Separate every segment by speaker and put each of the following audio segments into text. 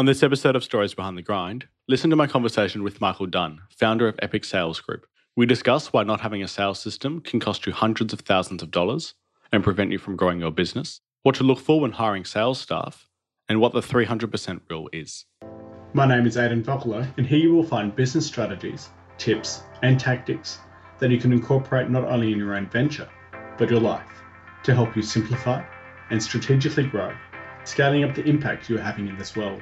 Speaker 1: On this episode of Stories Behind the Grind, listen to my conversation with Michael Dunn, founder of Epic Sales Group. We discuss why not having a sales system can cost you hundreds of thousands of dollars and prevent you from growing your business, what to look for when hiring sales staff, and what the 300% rule is. My name is Aidan Vocalo, and here you will find business strategies, tips, and tactics that you can incorporate not only in your own venture, but your life to help you simplify and strategically grow, scaling up the impact you are having in this world.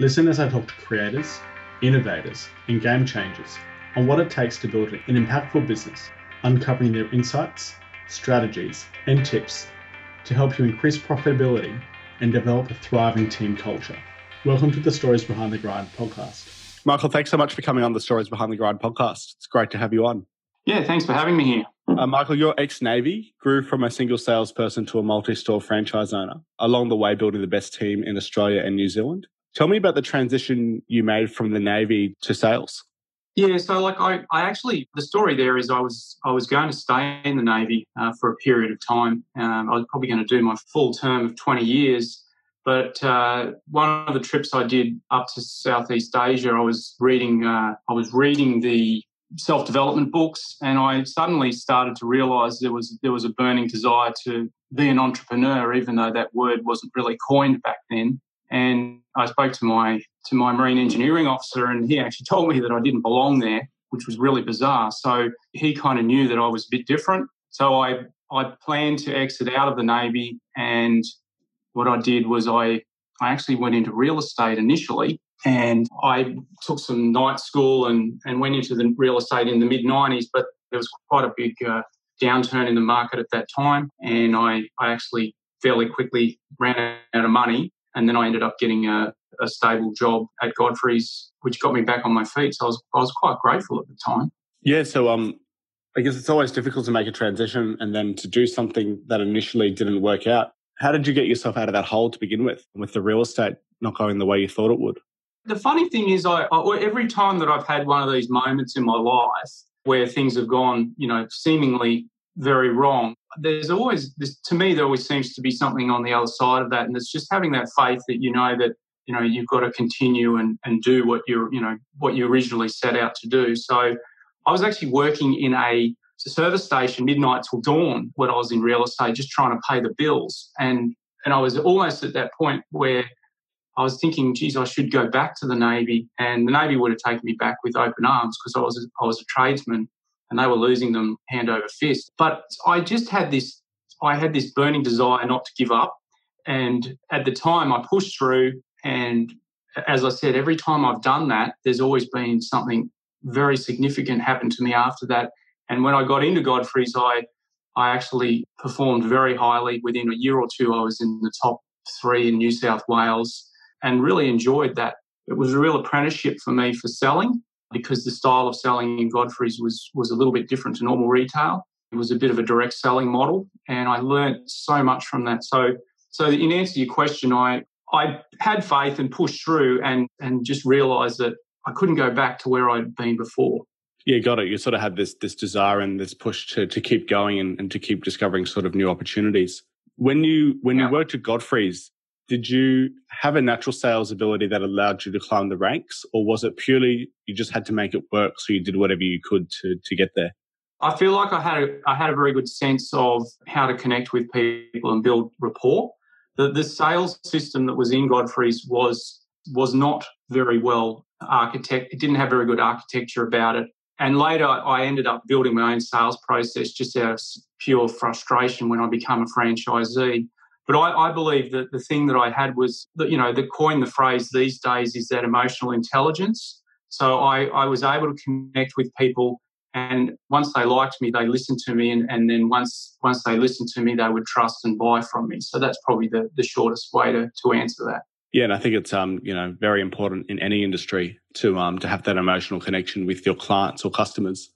Speaker 1: Listen as I talk to creators, innovators, and game changers on what it takes to build an impactful business, uncovering their insights, strategies, and tips to help you increase profitability and develop a thriving team culture. Welcome to the Stories Behind the Grind podcast. Michael, thanks so much for coming on the Stories Behind the Grind podcast. It's great to have you on.
Speaker 2: Yeah, thanks for having me here.
Speaker 1: Uh, Michael, your ex Navy grew from a single salesperson to a multi store franchise owner, along the way building the best team in Australia and New Zealand. Tell me about the transition you made from the Navy to sales.
Speaker 2: Yeah, so like I, I actually the story there is I was I was going to stay in the Navy uh, for a period of time. Um, I was probably going to do my full term of twenty years, but uh, one of the trips I did up to Southeast Asia, I was reading uh, I was reading the self development books, and I suddenly started to realise there was there was a burning desire to be an entrepreneur, even though that word wasn't really coined back then. And I spoke to my to my marine engineering officer, and he actually told me that I didn't belong there, which was really bizarre. So he kind of knew that I was a bit different. So I I planned to exit out of the navy, and what I did was I I actually went into real estate initially, and I took some night school and and went into the real estate in the mid '90s. But there was quite a big uh, downturn in the market at that time, and I I actually fairly quickly ran out of money and then I ended up getting a, a stable job at Godfrey's, which got me back on my feet. So I was, I was quite grateful at the time.
Speaker 1: Yeah. So, um, I guess it's always difficult to make a transition and then to do something that initially didn't work out. How did you get yourself out of that hole to begin with, with the real estate not going the way you thought it would?
Speaker 2: The funny thing is, I, I every time that I've had one of these moments in my life where things have gone, you know, seemingly very wrong. There's always, this, to me, there always seems to be something on the other side of that. And it's just having that faith that you know that, you know, you've got to continue and, and do what you're, you know, what you originally set out to do. So I was actually working in a service station midnight till dawn when I was in real estate, just trying to pay the bills. And, and I was almost at that point where I was thinking, geez, I should go back to the Navy. And the Navy would have taken me back with open arms because I was, I was a tradesman and they were losing them hand over fist. But I just had this, I had this burning desire not to give up. And at the time, I pushed through. And as I said, every time I've done that, there's always been something very significant happen to me after that. And when I got into Godfrey's, I, I actually performed very highly. Within a year or two, I was in the top three in New South Wales and really enjoyed that. It was a real apprenticeship for me for selling because the style of selling in Godfrey's was was a little bit different to normal retail. It was a bit of a direct selling model, and I learned so much from that. So, so in answer to your question, I I had faith and pushed through, and and just realised that I couldn't go back to where I'd been before.
Speaker 1: Yeah, got it. You sort of had this this desire and this push to to keep going and, and to keep discovering sort of new opportunities. When you when yeah. you worked at Godfrey's, did you have a natural sales ability that allowed you to climb the ranks, or was it purely you just had to make it work, so you did whatever you could to to get there?
Speaker 2: I feel like I had a, I had a very good sense of how to connect with people and build rapport. The the sales system that was in Godfrey's was was not very well architect. It didn't have very good architecture about it. And later, I ended up building my own sales process just out of pure frustration when I became a franchisee. But I, I, believe that the thing that I had was that, you know, the coin the phrase these days is that emotional intelligence. So I, I was able to connect with people and once they liked me, they listened to me and, and then once once they listened to me, they would trust and buy from me. So that's probably the, the shortest way to, to answer that.
Speaker 1: Yeah, and I think it's um, you know, very important in any industry to um to have that emotional connection with your clients or customers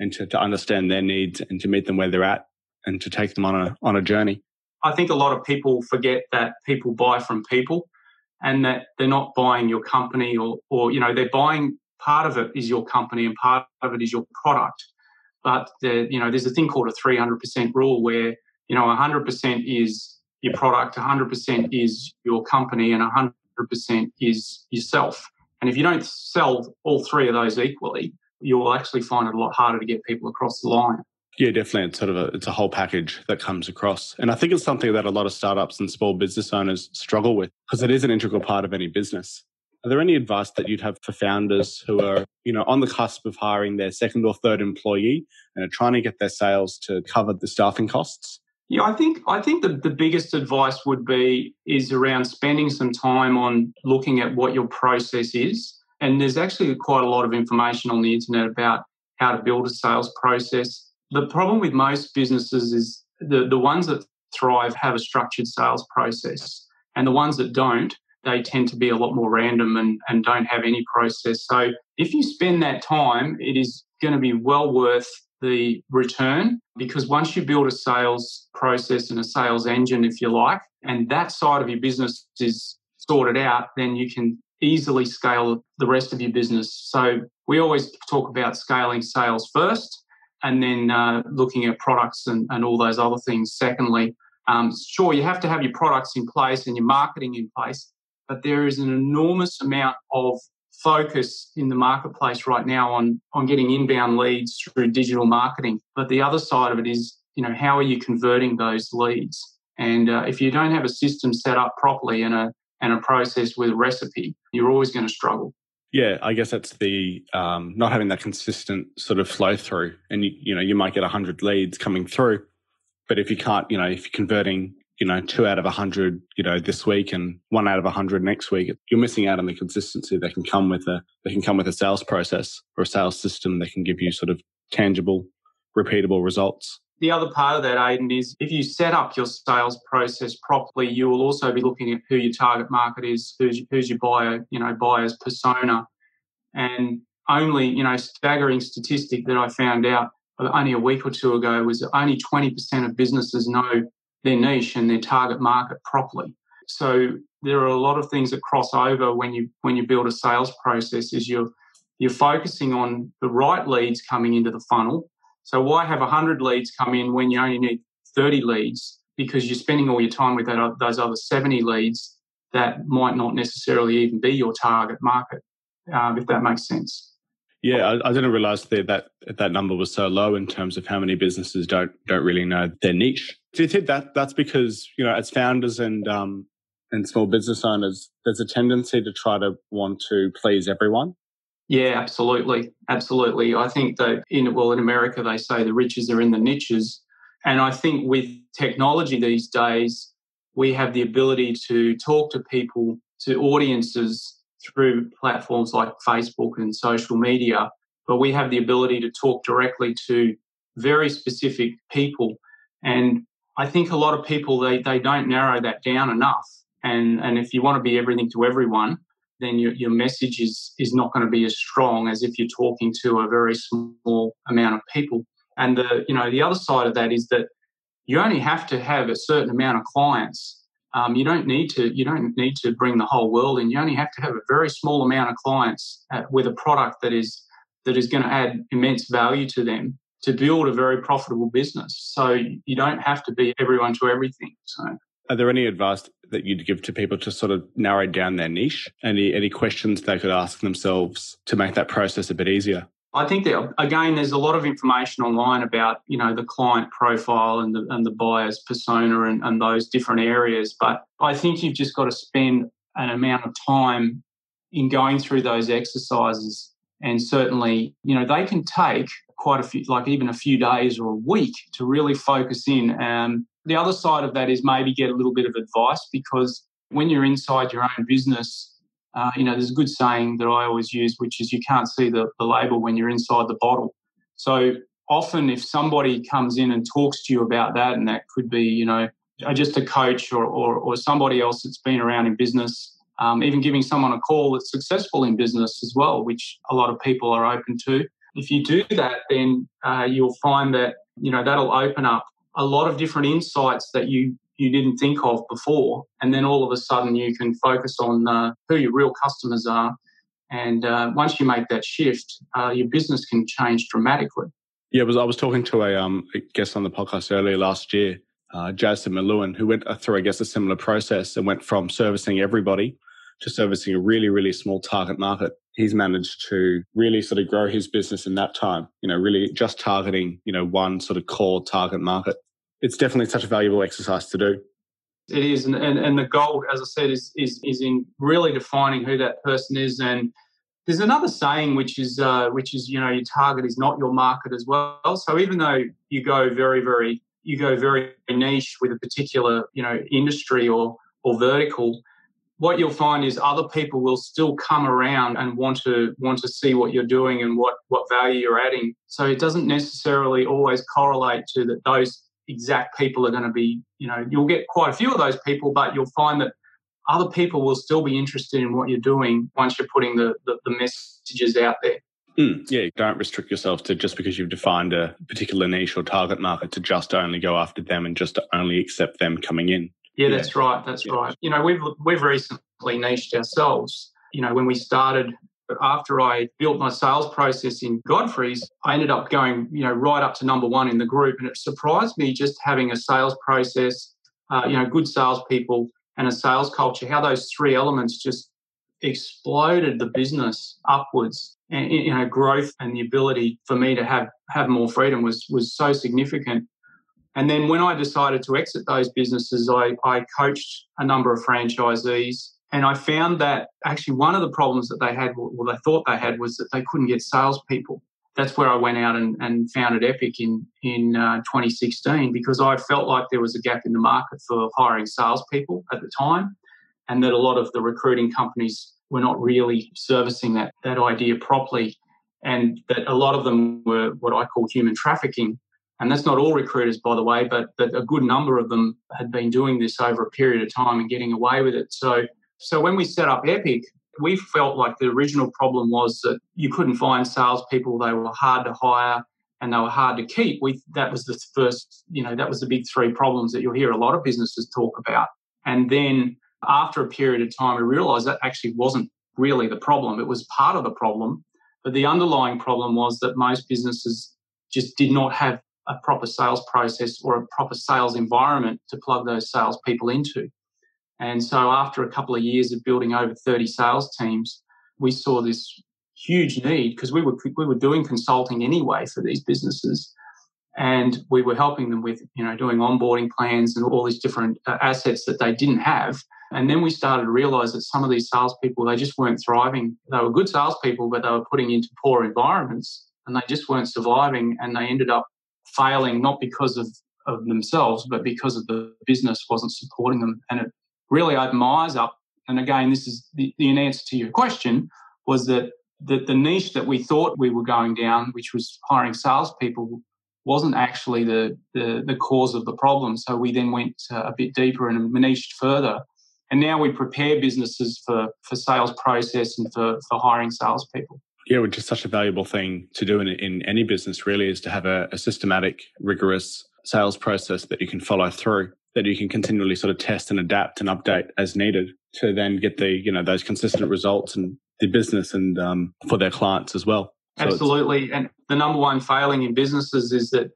Speaker 1: and to, to understand their needs and to meet them where they're at and to take them on a on a journey.
Speaker 2: I think a lot of people forget that people buy from people and that they're not buying your company or, or you know, they're buying part of it is your company and part of it is your product. But the, you know, there's a thing called a 300% rule where, you know, 100% is your product, 100% is your company, and 100% is yourself. And if you don't sell all three of those equally, you'll actually find it a lot harder to get people across the line.
Speaker 1: Yeah, definitely. It's sort of a it's a whole package that comes across, and I think it's something that a lot of startups and small business owners struggle with because it is an integral part of any business. Are there any advice that you'd have for founders who are, you know, on the cusp of hiring their second or third employee and are trying to get their sales to cover the staffing costs?
Speaker 2: Yeah, I think I think the, the biggest advice would be is around spending some time on looking at what your process is. And there's actually quite a lot of information on the internet about how to build a sales process. The problem with most businesses is the, the ones that thrive have a structured sales process. And the ones that don't they tend to be a lot more random and, and don't have any process. So if you spend that time, it is going to be well worth the return because once you build a sales process and a sales engine, if you like, and that side of your business is sorted out, then you can easily scale the rest of your business. So we always talk about scaling sales first and then uh, looking at products and, and all those other things. Secondly. Um, sure, you have to have your products in place and your marketing in place, but there is an enormous amount of focus in the marketplace right now on on getting inbound leads through digital marketing. But the other side of it is you know how are you converting those leads? And uh, if you don't have a system set up properly and a and a process with a recipe you're always going to struggle
Speaker 1: yeah i guess that's the um, not having that consistent sort of flow through and you, you know you might get 100 leads coming through but if you can't you know if you're converting you know, two out of hundred, you know, this week and one out of hundred next week, you're missing out on the consistency that can come with a, that can come with a sales process or a sales system that can give you sort of tangible, repeatable results.
Speaker 2: The other part of that, Aiden, is if you set up your sales process properly, you will also be looking at who your target market is, who's, who's your buyer, you know, buyer's persona. And only, you know, staggering statistic that I found out only a week or two ago was only 20% of businesses know their niche and their target market properly. So there are a lot of things that cross over when you when you build a sales process is you're you're focusing on the right leads coming into the funnel. So why have 100 leads come in when you only need 30 leads because you're spending all your time with that, those other 70 leads that might not necessarily even be your target market, uh, if that makes sense.
Speaker 1: Yeah, I, I, didn't realize that, that that number was so low in terms of how many businesses don't don't really know their niche. Do you think that that's because you know, as founders and um, and small business owners, there's a tendency to try to want to please everyone?
Speaker 2: Yeah, absolutely, absolutely. I think that in well, in America, they say the riches are in the niches, and I think with technology these days, we have the ability to talk to people, to audiences through platforms like Facebook and social media, but we have the ability to talk directly to very specific people. And I think a lot of people they, they don't narrow that down enough. And and if you want to be everything to everyone, then your, your message is is not going to be as strong as if you're talking to a very small amount of people. And the you know the other side of that is that you only have to have a certain amount of clients um, you don't need to you don't need to bring the whole world in. You only have to have a very small amount of clients uh, with a product that is that is going to add immense value to them to build a very profitable business. So you don't have to be everyone to everything. So.
Speaker 1: Are there any advice that you'd give to people to sort of narrow down their niche? Any any questions they could ask themselves to make that process a bit easier?
Speaker 2: I think that again, there's a lot of information online about you know the client profile and the and the buyer's persona and, and those different areas. But I think you've just got to spend an amount of time in going through those exercises. And certainly, you know, they can take quite a few, like even a few days or a week to really focus in. Um, the other side of that is maybe get a little bit of advice because when you're inside your own business, uh, you know, there's a good saying that I always use, which is you can't see the, the label when you're inside the bottle. So often, if somebody comes in and talks to you about that, and that could be, you know, just a coach or, or, or somebody else that's been around in business, um, even giving someone a call that's successful in business as well, which a lot of people are open to. If you do that, then uh, you'll find that, you know, that'll open up a lot of different insights that you you didn't think of before. And then all of a sudden you can focus on uh, who your real customers are. And uh, once you make that shift, uh, your business can change dramatically.
Speaker 1: Yeah, was, I was talking to a, um, guest on the podcast earlier last year, uh, Jason Malewin, who went through, I guess, a similar process and went from servicing everybody to servicing a really, really small target market, he's managed to really sort of grow his business in that time, you know, really just targeting, you know, one sort of core target market. It's definitely such a valuable exercise to do.
Speaker 2: It is, and, and, and the goal, as I said, is, is is in really defining who that person is. And there's another saying which is uh, which is you know your target is not your market as well. So even though you go very very you go very niche with a particular you know industry or or vertical, what you'll find is other people will still come around and want to want to see what you're doing and what what value you're adding. So it doesn't necessarily always correlate to that those exact people are going to be, you know, you'll get quite a few of those people, but you'll find that other people will still be interested in what you're doing once you're putting the, the, the messages out there.
Speaker 1: Mm, yeah, don't restrict yourself to just because you've defined a particular niche or target market to just only go after them and just to only accept them coming in.
Speaker 2: Yeah, yeah. that's right. That's yeah. right. You know, we've we've recently niched ourselves. You know, when we started after I built my sales process in Godfrey's, I ended up going, you know, right up to number one in the group. And it surprised me just having a sales process, uh, you know, good salespeople and a sales culture, how those three elements just exploded the business upwards. And, you know, growth and the ability for me to have have more freedom was was so significant. And then when I decided to exit those businesses, I, I coached a number of franchisees and I found that actually one of the problems that they had, or they thought they had, was that they couldn't get salespeople. That's where I went out and, and founded Epic in in uh, 2016 because I felt like there was a gap in the market for hiring salespeople at the time, and that a lot of the recruiting companies were not really servicing that that idea properly, and that a lot of them were what I call human trafficking. And that's not all recruiters, by the way, but but a good number of them had been doing this over a period of time and getting away with it. So so when we set up Epic, we felt like the original problem was that you couldn't find salespeople. They were hard to hire and they were hard to keep. We that was the first, you know, that was the big three problems that you'll hear a lot of businesses talk about. And then after a period of time, we realized that actually wasn't really the problem. It was part of the problem. But the underlying problem was that most businesses just did not have a proper sales process or a proper sales environment to plug those sales people into. And so after a couple of years of building over 30 sales teams, we saw this huge need because we were we were doing consulting anyway for these businesses. And we were helping them with you know doing onboarding plans and all these different uh, assets that they didn't have. And then we started to realize that some of these salespeople they just weren't thriving. They were good salespeople but they were putting into poor environments and they just weren't surviving and they ended up failing not because of of themselves but because of the business wasn't supporting them and it really opened my eyes up. And again, this is the, the answer to your question was that the, the niche that we thought we were going down, which was hiring salespeople, wasn't actually the, the, the cause of the problem. So we then went uh, a bit deeper and niched further. And now we prepare businesses for, for sales process and for, for hiring salespeople.
Speaker 1: Yeah, which is such a valuable thing to do in, in any business, really, is to have a, a systematic, rigorous sales process that you can follow through that you can continually sort of test and adapt and update as needed to then get the you know those consistent results and the business and um, for their clients as well.
Speaker 2: So Absolutely, and the number one failing in businesses is that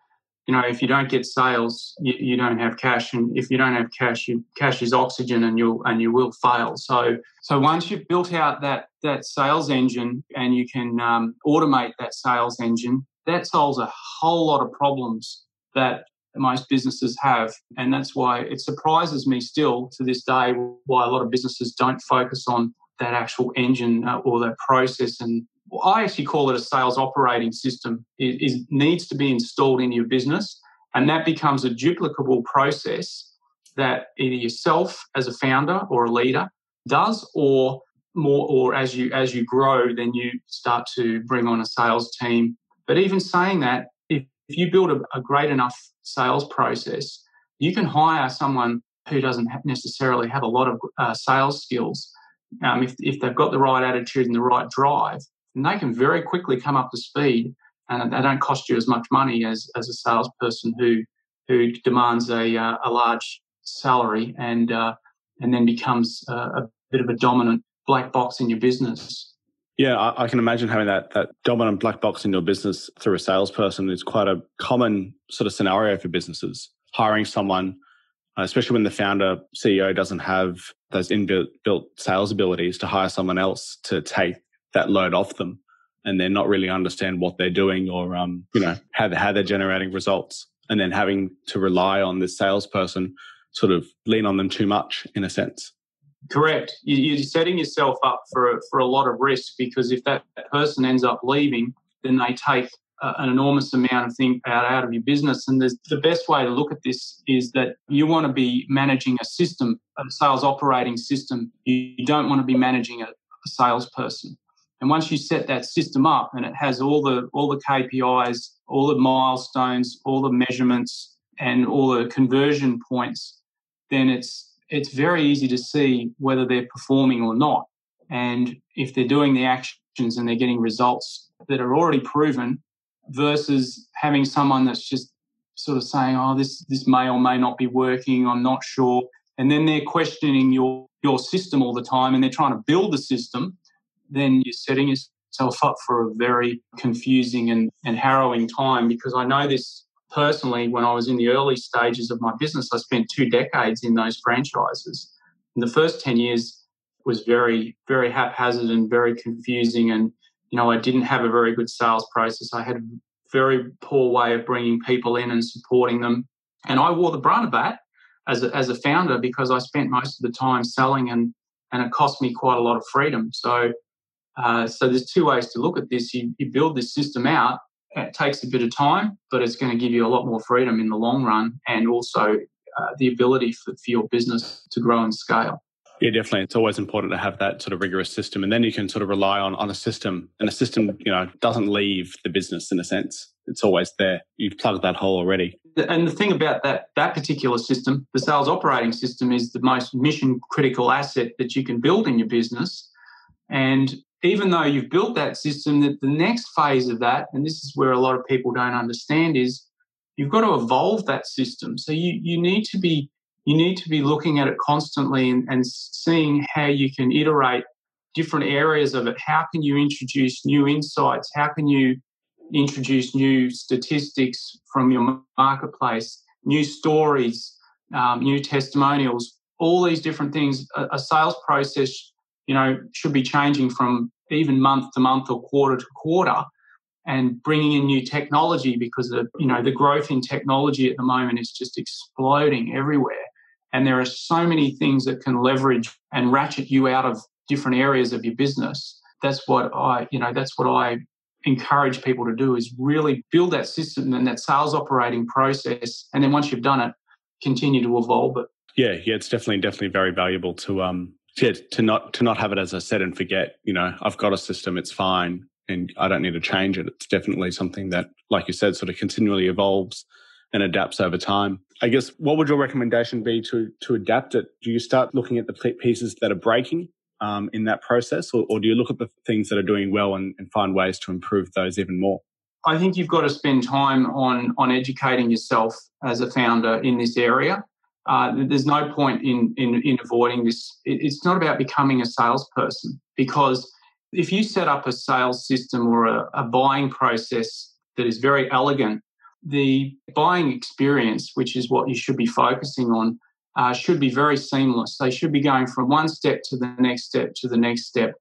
Speaker 2: you know if you don't get sales, you, you don't have cash, and if you don't have cash, you, cash is oxygen, and you'll and you will fail. So so once you've built out that that sales engine and you can um, automate that sales engine, that solves a whole lot of problems that most businesses have. And that's why it surprises me still to this day why a lot of businesses don't focus on that actual engine uh, or that process. And I actually call it a sales operating system. It needs to be installed in your business, and that becomes a duplicable process that either yourself as a founder or a leader does, or more, or as you as you grow, then you start to bring on a sales team. But even saying that, if you build a, a great enough sales process, you can hire someone who doesn't necessarily have a lot of uh, sales skills. Um, if, if they've got the right attitude and the right drive, and they can very quickly come up to speed and they don't cost you as much money as, as a salesperson who who demands a, uh, a large salary and uh, and then becomes a bit of a dominant black box in your business.
Speaker 1: Yeah, I, I, can imagine having that that dominant black box in your business through a salesperson is quite a common sort of scenario for businesses. Hiring someone uh, especially when the founder CEO doesn't have those inbuilt sales abilities to hire someone else to take that load off them and then not really understand what they're doing or um, you know how, how they're generating results and then having to rely on this salesperson sort of lean on them too much in a sense
Speaker 2: correct you're setting yourself up for a, for a lot of risk because if that person ends up leaving then they take an enormous amount of thing out, out of your business. And the best way to look at this is that you want to be managing a system, a sales operating system. You don't want to be managing a, a salesperson. And once you set that system up and it has all the all the KPIs, all the milestones, all the measurements, and all the conversion points, then it's it's very easy to see whether they're performing or not. And if they're doing the actions and they're getting results that are already proven versus having someone that's just sort of saying, oh, this this may or may not be working, I'm not sure. And then they're questioning your your system all the time and they're trying to build the system then you're setting yourself up for a very confusing and, and harrowing time because I know this personally when I was in the early stages of my business. I spent two decades in those franchises. In the first 10 years was very, very haphazard and very confusing. And, you know, I didn't have a very good sales process. I had a very poor way of bringing people in and supporting them. And I wore the brunt of that as a, as a founder because I spent most of the time selling and, and it cost me quite a lot of freedom. So uh, so there's two ways to look at this. You, you build this system out. It takes a bit of time, but it's going to give you a lot more freedom in the long run, and also uh, the ability for, for your business to grow and scale.
Speaker 1: Yeah, definitely. It's always important to have that sort of rigorous system, and then you can sort of rely on on a system, and a system you know doesn't leave the business in a sense. It's always there. You've plugged that hole already.
Speaker 2: And the thing about that that particular system, the sales operating system, is the most mission critical asset that you can build in your business. And even though you've built that system, that the next phase of that, and this is where a lot of people don't understand, is you've got to evolve that system. So you you need to be you need to be looking at it constantly and, and seeing how you can iterate different areas of it. How can you introduce new insights? How can you introduce new statistics from your marketplace, new stories, um, new testimonials, all these different things. A, a sales process you know, should be changing from even month to month or quarter to quarter and bringing in new technology because the, you know, the growth in technology at the moment is just exploding everywhere. And there are so many things that can leverage and ratchet you out of different areas of your business. That's what I, you know, that's what I encourage people to do is really build that system and that sales operating process. And then once you've done it, continue to evolve it.
Speaker 1: Yeah, yeah, it's definitely definitely very valuable to um yeah, to not to not have it as I said and forget. You know, I've got a system; it's fine, and I don't need to change it. It's definitely something that, like you said, sort of continually evolves and adapts over time. I guess what would your recommendation be to to adapt it? Do you start looking at the pieces that are breaking um, in that process, or, or, do you look at the things that are doing well and, and find ways to improve those even more?
Speaker 2: I think you've got to spend time on on educating yourself as a founder in this area. Uh, there's no point in, in, in avoiding this. It, it's not about becoming a salesperson because if you set up a sales system or a, a buying process that is very elegant, the buying experience, which is what you should be focusing on, uh, should be very seamless. They should be going from one step to the next step to the next step,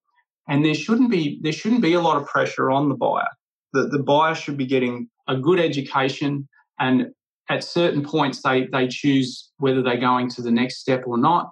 Speaker 2: and there shouldn't be there shouldn't be a lot of pressure on the buyer. The the buyer should be getting a good education and at certain points they they choose whether they're going to the next step or not.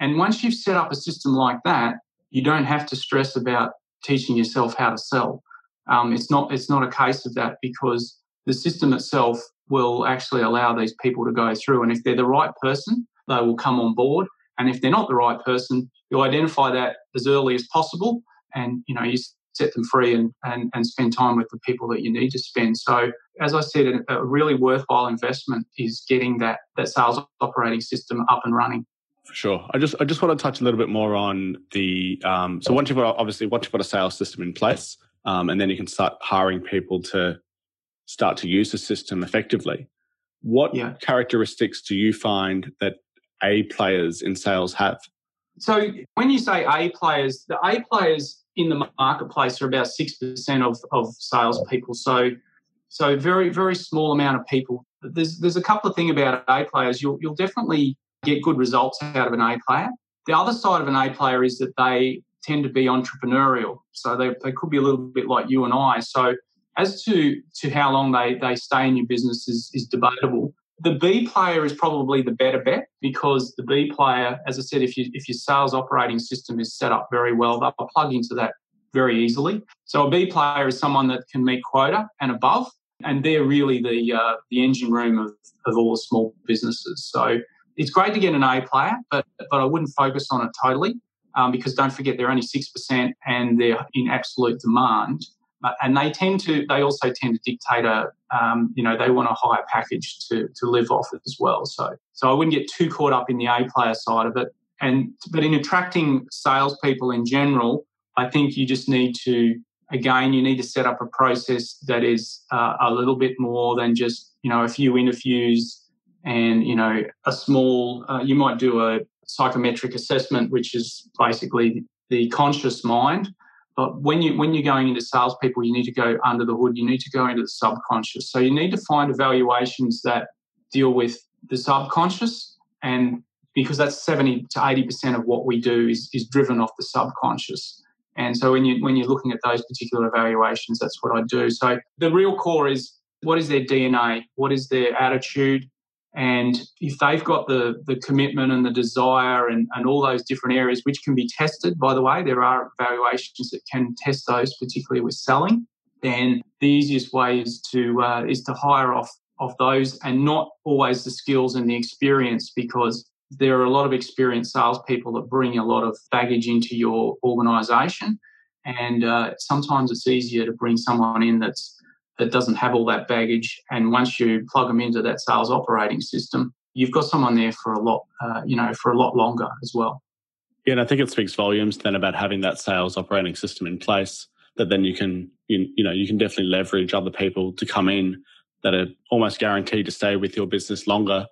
Speaker 2: And once you've set up a system like that, you don't have to stress about teaching yourself how to sell. Um, it's not it's not a case of that because the system itself will actually allow these people to go through. And if they're the right person, they will come on board. And if they're not the right person, you identify that as early as possible, and you know you set them free and, and, and spend time with the people that you need to spend. So, as I said, a, a really worthwhile investment is getting that, that sales operating system up and running.
Speaker 1: For sure. I just I just want to touch a little bit more on the um, so once you've got obviously once you've got a sales system in place, um, and then you can start hiring people to start to use the system effectively. What yeah. characteristics do you find that A players in sales have?
Speaker 2: So when you say A players, the A players in the marketplace are about 6% of, of salespeople. So, so very, very small amount of people. There's, there's a couple of things about A players. You'll, you'll definitely get good results out of an A player. The other side of an A player is that they tend to be entrepreneurial. So they, they could be a little bit like you and I. So as to, to how long they, they stay in your business is, is debatable. The B player is probably the better bet because the B player, as I said, if you if your sales operating system is set up very well, they'll plug into that very easily. So a B player is someone that can meet quota and above, and they're really the uh, the engine room of, of all the small businesses. So it's great to get an A player, but but I wouldn't focus on it totally um, because don't forget they're only six percent and they're in absolute demand. And they tend to, they also tend to dictate a, um, you know, they want a higher package to to live off as well. So so I wouldn't get too caught up in the A player side of it. And but in attracting salespeople in general, I think you just need to again, you need to set up a process that is uh, a little bit more than just you know a few interviews and you know a small. Uh, you might do a psychometric assessment, which is basically the conscious mind. But when you when you're going into salespeople, you need to go under the hood. You need to go into the subconscious. So you need to find evaluations that deal with the subconscious, and because that's seventy to eighty percent of what we do is is driven off the subconscious. And so when you when you're looking at those particular evaluations, that's what I do. So the real core is what is their DNA, what is their attitude, and if they've got the the commitment and the desire and, and all those different areas, which can be tested, by the way, there are evaluations that can test those, particularly with selling. Then the easiest way is to uh, is to hire off of those and not always the skills and the experience because there are a lot of experienced salespeople that bring a lot of baggage into your organization. And uh, sometimes it's easier to bring someone in that's that doesn't have all that baggage. And once you plug them into that sales operating system, you've got someone there for a lot, uh, you know, for a lot longer as well.
Speaker 1: Yeah, and I think it speaks volumes then about having that sales operating system in place that then you can, you, you know, you can definitely leverage other people to come in that are almost guaranteed to stay with your business longer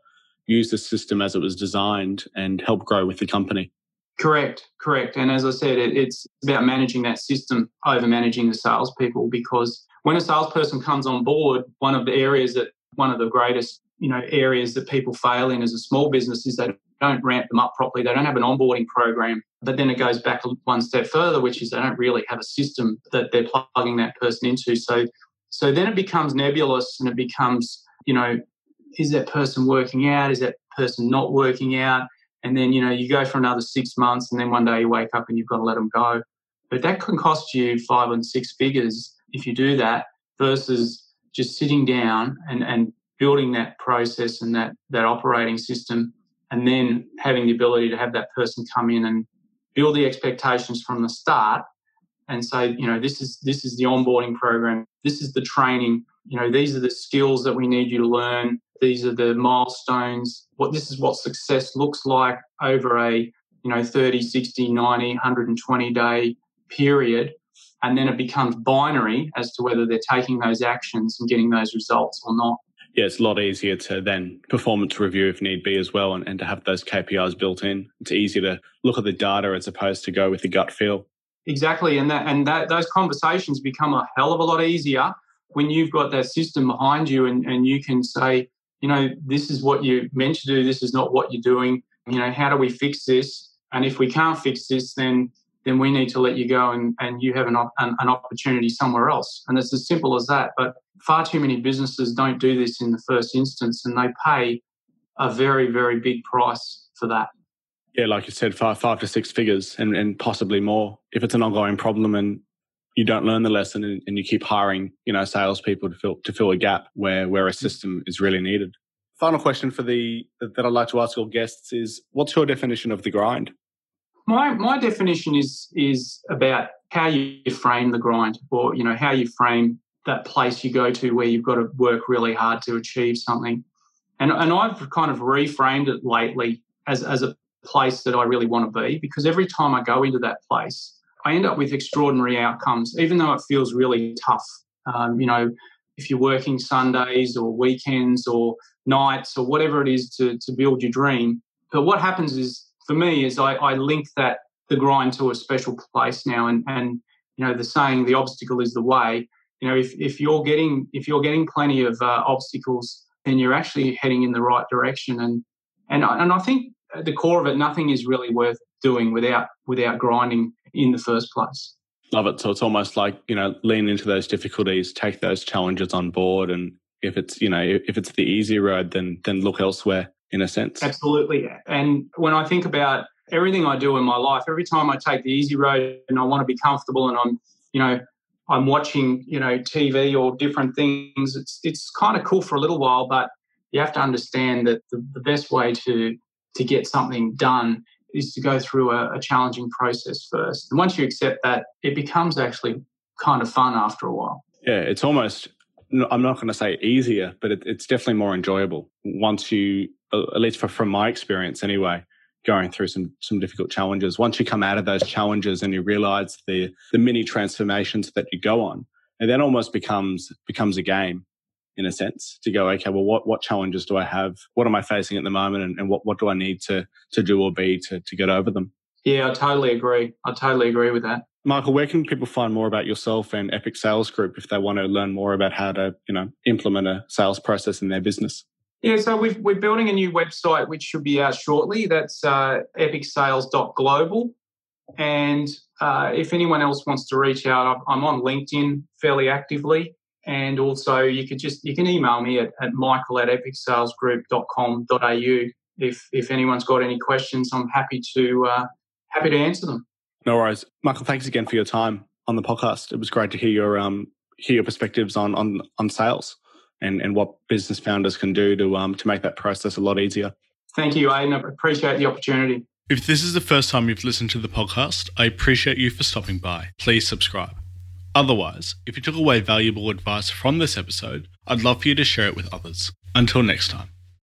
Speaker 1: use the system as it was designed and help grow with the company.
Speaker 2: Correct, correct. And as I said, it, it's about managing that system over managing the salespeople because when a salesperson comes on board, one of the areas that one of the greatest you know areas that people fail in as a small business is they don't ramp them up properly. They don't have an onboarding program. But then it goes back one step further, which is they don't really have a system that they're plugging that person into. So so then it becomes nebulous and it becomes you know is that person working out? Is that person not working out? And then, you know, you go for another six months and then one day you wake up and you've got to let them go. But that can cost you five and six figures if you do that versus just sitting down and, and building that process and that, that operating system and then having the ability to have that person come in and build the expectations from the start and say, you know, this is this is the onboarding program, this is the training, you know, these are the skills that we need you to learn these are the milestones. What this is what success looks like over a you know 30, 60, 90, 120 day period. And then it becomes binary as to whether they're taking those actions and getting those results or not.
Speaker 1: Yeah, it's a lot easier to then performance review if need be as well and, and to have those KPIs built in. It's easier to look at the data as opposed to go with the gut feel.
Speaker 2: Exactly. And that and that those conversations become a hell of a lot easier when you've got that system behind you and, and you can say, you know, this is what you're meant to do, this is not what you're doing. You know, how do we fix this? And if we can't fix this, then then we need to let you go and, and you have an, an, an opportunity somewhere else. And it's as simple as that. But far too many businesses don't do this in the first instance and they pay a very, very big price for that.
Speaker 1: Yeah, like you said, five five to six figures and, and possibly more if it's an ongoing problem and you don't learn the lesson and, and, you keep hiring, you know, salespeople to fill to fill a gap where where a mm. system is really needed. Final question for the that I'd like to ask all guests is, what's your definition of the grind?
Speaker 2: My my definition is is about how you frame the grind, or you know how you frame that place you go to where you've got to work really hard to achieve something. And and I've kind of reframed it lately as as a place that I really want to be because every time I go into that place, I end up with extraordinary outcomes, even though it feels really tough. Um, you know, if you're working Sundays or weekends or nights or whatever it is to, to build your dream. But what happens is, for me, is I, I link that the grind to a special place now. And, and, you know, the saying, the obstacle is the way. You know, if, if you're getting if you're getting plenty of uh, obstacles, then you're actually heading in the right direction. And and and I think at the core of it, nothing is really worth doing without without grinding in the first place.
Speaker 1: Love it. So it's almost like you know, lean into those difficulties, take those challenges on board, and if it's you know if it's the easy road, then then look elsewhere. In a sense,
Speaker 2: absolutely. And when I think about everything I do in my life, every time I take the easy road and I want to be comfortable, and I'm you know I'm watching you know TV or different things, it's it's kind of cool for a little while, but you have to understand that the, the best way to to get something done is to go through a, a, challenging process first. And once you accept that, it becomes actually kind of fun after a while.
Speaker 1: Yeah, it's almost, I'm not going to say easier, but it, it's definitely more enjoyable once you, at least for, from my experience anyway, going through some, some difficult challenges. Once you come out of those challenges and you realize the, the mini transformations that you go on, it then almost becomes, becomes a game in a sense to go, okay, well, what, what challenges do I have? What am I facing at the moment? And, and what, what do I need to, to do or be to, to get over them?
Speaker 2: Yeah, I totally agree. I totally agree with that.
Speaker 1: Michael, where can people find more about yourself and Epic Sales Group if they want to learn more about how to, you know, implement a sales process in their business?
Speaker 2: Yeah, so we are building a new website which should be out shortly. That's uh, epicsales.global. And uh, if anyone else wants to reach out, I'm on LinkedIn fairly actively. And also, you could just you can email me at, at michael at epicsalesgroup.com.au if if anyone's got any questions. I'm happy to uh, happy to answer them.
Speaker 1: No worries, Michael. Thanks again for your time on the podcast. It was great to hear your um hear your perspectives on on on sales and and what business founders can do to um to make that process a lot easier.
Speaker 2: Thank you, Aiden. I appreciate the opportunity.
Speaker 1: If this is the first time you've listened to the podcast, I appreciate you for stopping by. Please subscribe. Otherwise, if you took away valuable advice from this episode, I'd love for you to share it with others. Until next time.